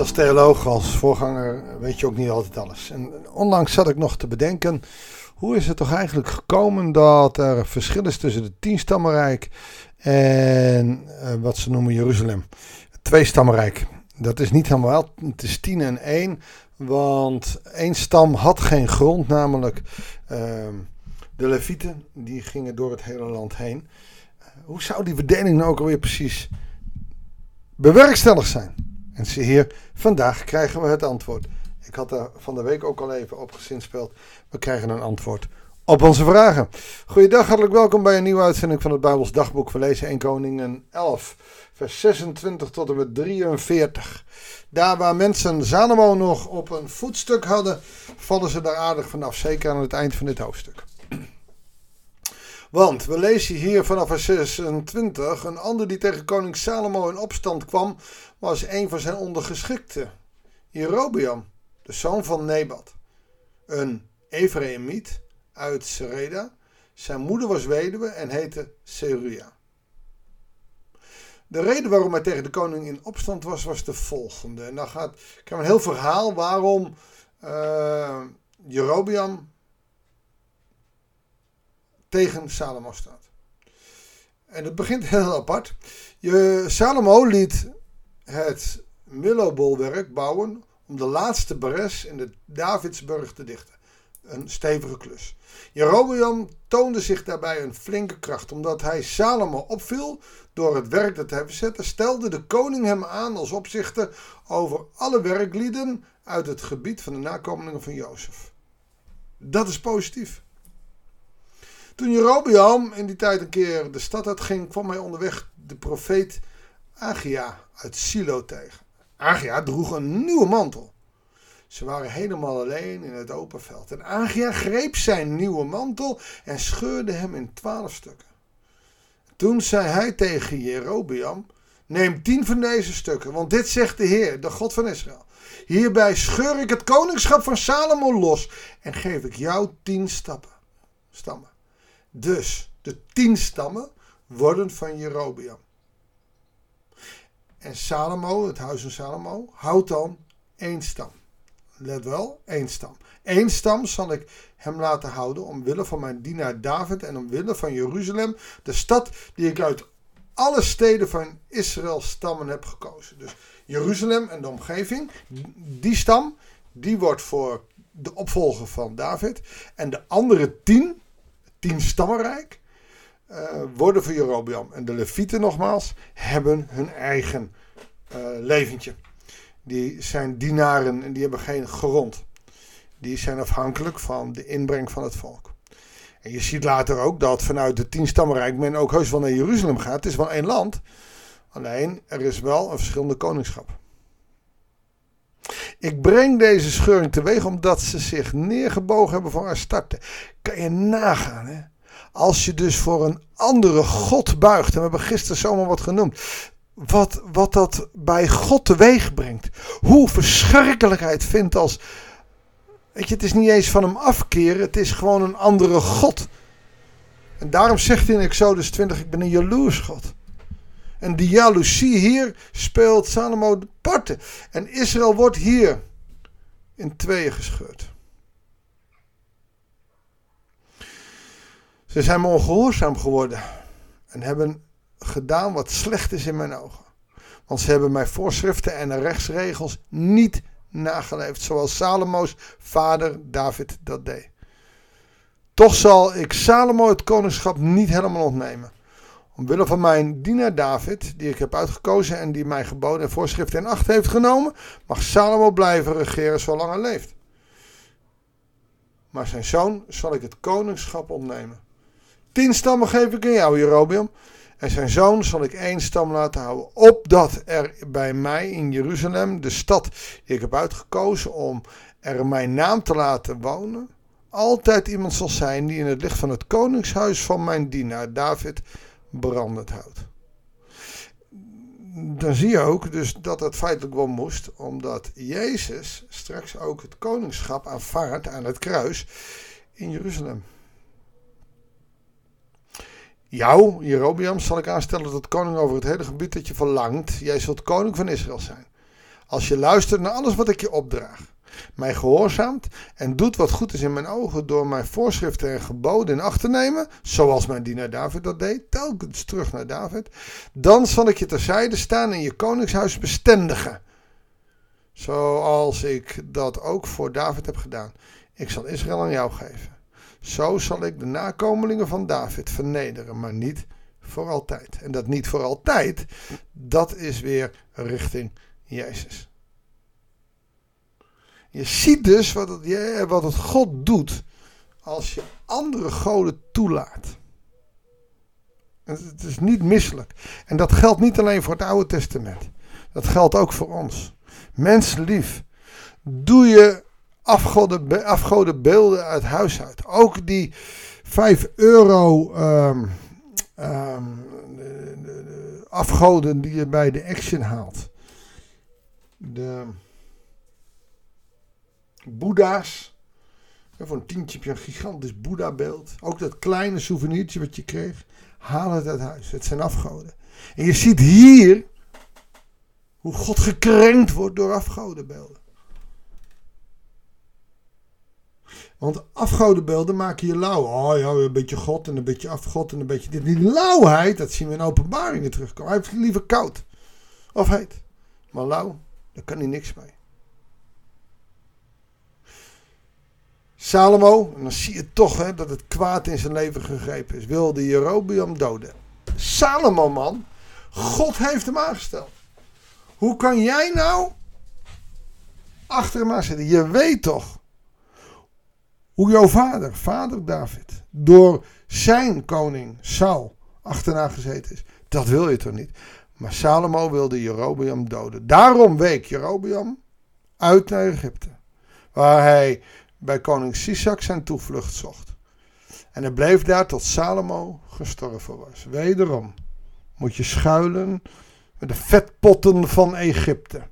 als theoloog, als voorganger, weet je ook niet altijd alles. En onlangs zat ik nog te bedenken, hoe is het toch eigenlijk gekomen dat er verschil is tussen het tienstammenrijk en uh, wat ze noemen Jeruzalem. Het tweestammenrijk. Dat is niet helemaal het is tien en één, want één stam had geen grond, namelijk uh, de Levieten, die gingen door het hele land heen. Hoe zou die verdeling nou ook alweer precies bewerkstelligd zijn? En zie hier, vandaag krijgen we het antwoord. Ik had er van de week ook al even op gezinspeeld. We krijgen een antwoord op onze vragen. Goeiedag, hartelijk welkom bij een nieuwe uitzending van het Bijbels Dagboek. We lezen 1 Koningen 11, vers 26 tot en met 43. Daar waar mensen Salomo nog op een voetstuk hadden, vallen ze daar aardig vanaf. Zeker aan het eind van dit hoofdstuk. Want we lezen hier vanaf vers 26: Een ander die tegen koning Salomo in opstand kwam, was een van zijn ondergeschikten, Jerobeam, de zoon van Nebat, een Ephraimiet uit Sereda. Zijn moeder was weduwe en heette Seruia. De reden waarom hij tegen de koning in opstand was, was de volgende. En dan gaat, ik een heel verhaal waarom uh, tegen Salomo staat. En het begint heel apart. Je, Salomo liet het Millobolwerk bouwen om de laatste bares in de Davidsburg te dichten. Een stevige klus. Jerobeam toonde zich daarbij een flinke kracht. Omdat hij Salomo opviel door het werk dat hij verzette, stelde de koning hem aan als opzichter over alle werklieden uit het gebied van de nakomelingen van Jozef. Dat is positief. Toen Jerobeam in die tijd een keer de stad uitging, kwam hij onderweg de profeet Agia uit Silo tegen. Agia droeg een nieuwe mantel. Ze waren helemaal alleen in het open veld. En Agia greep zijn nieuwe mantel en scheurde hem in twaalf stukken. Toen zei hij tegen Jerobeam: Neem tien van deze stukken, want dit zegt de Heer, de God van Israël. Hierbij scheur ik het koningschap van Salomo los en geef ik jou tien stappen, stammen. Dus de tien stammen worden van Jerobeam. En Salomo, het huis van Salomo, houdt dan één stam. Let wel, één stam. Eén stam zal ik hem laten houden omwille van mijn dienaar David en omwille van Jeruzalem, de stad die ik uit alle steden van Israël stammen heb gekozen. Dus Jeruzalem en de omgeving, die stam, die wordt voor de opvolger van David. En de andere tien, tien stammenrijk, uh, worden voor Jerobeam. En de Levieten nogmaals hebben hun eigen uh, leventje. Die zijn dienaren en die hebben geen grond. Die zijn afhankelijk van de inbreng van het volk. En je ziet later ook dat vanuit het tienstammenrijk men ook heus wel naar Jeruzalem gaat. Het is wel één land. Alleen er is wel een verschillende koningschap. Ik breng deze scheuring teweeg omdat ze zich neergebogen hebben voor haar starten. Kan je nagaan, hè? Als je dus voor een andere God buigt, en we hebben gisteren zomaar wat genoemd, wat, wat dat bij God teweeg brengt. Hoe verschrikkelijkheid vindt als, weet je, het is niet eens van hem afkeren, het is gewoon een andere God. En daarom zegt hij in Exodus 20, ik ben een jaloers God. En die jaloezie hier speelt Salomo de parten. En Israël wordt hier in tweeën gescheurd. Ze zijn me ongehoorzaam geworden en hebben gedaan wat slecht is in mijn ogen. Want ze hebben mijn voorschriften en rechtsregels niet nageleefd, zoals Salomo's vader David dat deed. Toch zal ik Salomo het koningschap niet helemaal ontnemen. Omwille van mijn dienaar David, die ik heb uitgekozen en die mijn geboden en voorschriften in acht heeft genomen, mag Salomo blijven regeren zolang hij leeft. Maar zijn zoon zal ik het koningschap ontnemen. Tien stammen geef ik aan jou, Jerobeam. En zijn zoon zal ik één stam laten houden. Opdat er bij mij in Jeruzalem, de stad die ik heb uitgekozen om er mijn naam te laten wonen, altijd iemand zal zijn die in het licht van het koningshuis van mijn dienaar David brandend houdt. Dan zie je ook dus dat het feitelijk wel moest, omdat Jezus straks ook het koningschap aanvaardt aan het kruis in Jeruzalem. Jou, Jerobeam, zal ik aanstellen tot koning over het hele gebied dat je verlangt. Jij zult koning van Israël zijn. als je luistert naar alles wat ik je opdraag, mij gehoorzaamt en doet wat goed is in mijn ogen door mijn voorschriften en geboden in acht te nemen, zoals mijn dienaar David dat deed, telkens terug naar David, dan zal ik je terzijde staan en je koningshuis bestendigen. Zoals ik dat ook voor David heb gedaan. Ik zal Israël aan jou geven. Zo zal ik de nakomelingen van David vernederen, maar niet voor altijd. En dat niet voor altijd, dat is weer richting Jezus. Je ziet dus wat het, wat het God doet als je andere goden toelaat. Het is niet misselijk. En dat geldt niet alleen voor het Oude Testament. Dat geldt ook voor ons. Menslief, doe je afgoden, beelden uit huis uit. Ook die 5 euro um, um, afgoden die je bij de Action haalt. De Boeddha's. voor een tientje een gigantisch Boeddha-beeld. Ook dat kleine souvenirtje wat je kreeg. Haal het uit huis. Het zijn afgoden. En je ziet hier hoe God gekrenkt wordt door afgodenbeelden. Want afgodenbeelden maken je lauw. Oh ja, een beetje God en een beetje afgod en een beetje dit. Die lauwheid, dat zien we in openbaringen terugkomen. Hij heeft liever koud. Of heet. Maar lauw, daar kan hij niks mee. Salomo, en dan zie je toch hè, dat het kwaad in zijn leven gegrepen is, wilde Jerobeam doden. Salomo, man, God heeft hem aangesteld. Hoe kan jij nou achter hem aan zitten? Je weet toch hoe jouw vader, vader David, door zijn koning Saul achterna gezeten is. Dat wil je toch niet? Maar Salomo wilde Jerobeam doden. Daarom week Jerobeam uit naar Egypte. Waar hij bij koning Sisak zijn toevlucht zocht. En hij bleef daar tot Salomo gestorven was. Wederom moet je schuilen met de vetpotten van Egypte.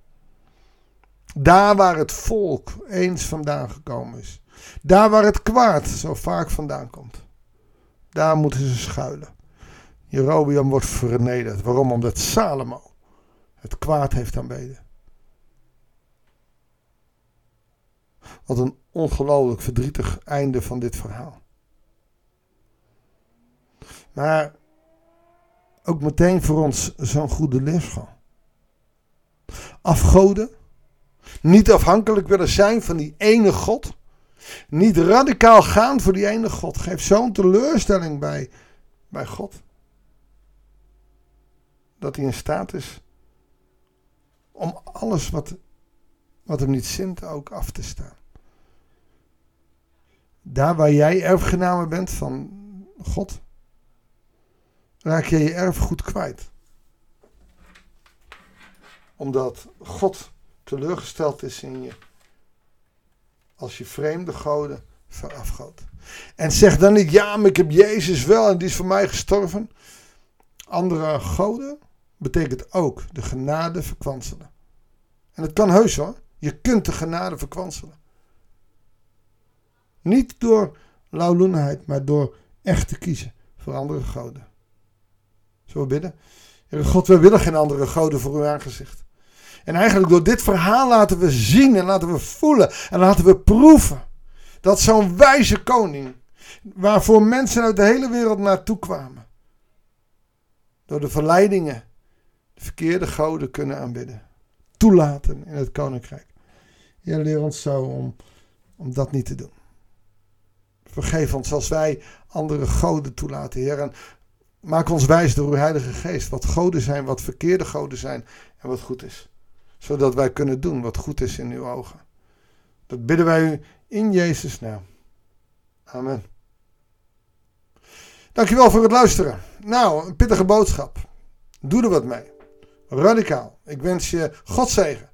Daar waar het volk eens vandaan gekomen is. Daar waar het kwaad zo vaak vandaan komt. Daar moeten ze schuilen. Jerobeam wordt vernederd. Waarom? Omdat Salomo het kwaad heeft aanbeden. Wat een ongelooflijk verdrietig einde van dit verhaal. Maar ook meteen voor ons zo'n goede leerschool. Afgoden. Niet afhankelijk willen zijn van die ene God. Niet radicaal gaan voor die ene God. Geeft zo'n teleurstelling bij, bij God. Dat hij in staat is om alles wat, wat hem niet zint ook af te staan. Daar waar jij erfgename bent van God, raak je je erfgoed kwijt. Omdat God teleurgesteld is in je. Als je vreemde goden verafgoodt. En zeg dan niet, ja, maar ik heb Jezus wel en die is voor mij gestorven. Andere goden betekent ook de genade verkwanselen. En het kan heus hoor. Je kunt de genade verkwanselen. Niet door lauwloenheid, maar door echt te kiezen voor andere goden. Zullen we bidden? God, we willen geen andere goden voor uw aangezicht. En eigenlijk door dit verhaal laten we zien en laten we voelen en laten we proeven dat zo'n wijze koning, waarvoor mensen uit de hele wereld naartoe kwamen, door de verleidingen de verkeerde goden kunnen aanbidden. Toelaten in het koninkrijk. Heer, leer ons zo om, om dat niet te doen. Vergeef ons als wij andere goden toelaten, Heer. En maak ons wijs door uw Heilige Geest wat goden zijn, wat verkeerde goden zijn en wat goed is. Zodat wij kunnen doen wat goed is in uw ogen. Dat bidden wij u in Jezus' naam. Amen. Dankjewel voor het luisteren. Nou, een pittige boodschap. Doe er wat mee. Radicaal. Ik wens je God zegen.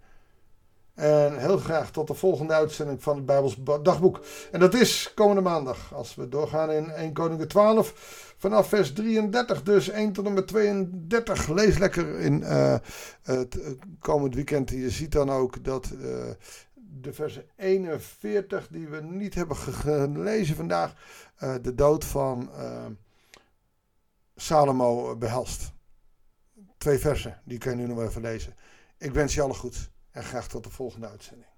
En heel graag tot de volgende uitzending van het Bijbels Dagboek. En dat is komende maandag. Als we doorgaan in 1 Koningen 12 vanaf vers 33. Dus 1 tot en met 32. Lees lekker in uh, het komend weekend. Je ziet dan ook dat uh, de vers 41 die we niet hebben gelezen vandaag. De dood van Salomo behelst. Twee versen, die kun je nu nog even lezen. Ik wens je alle goed. En graag tot de volgende uitzending.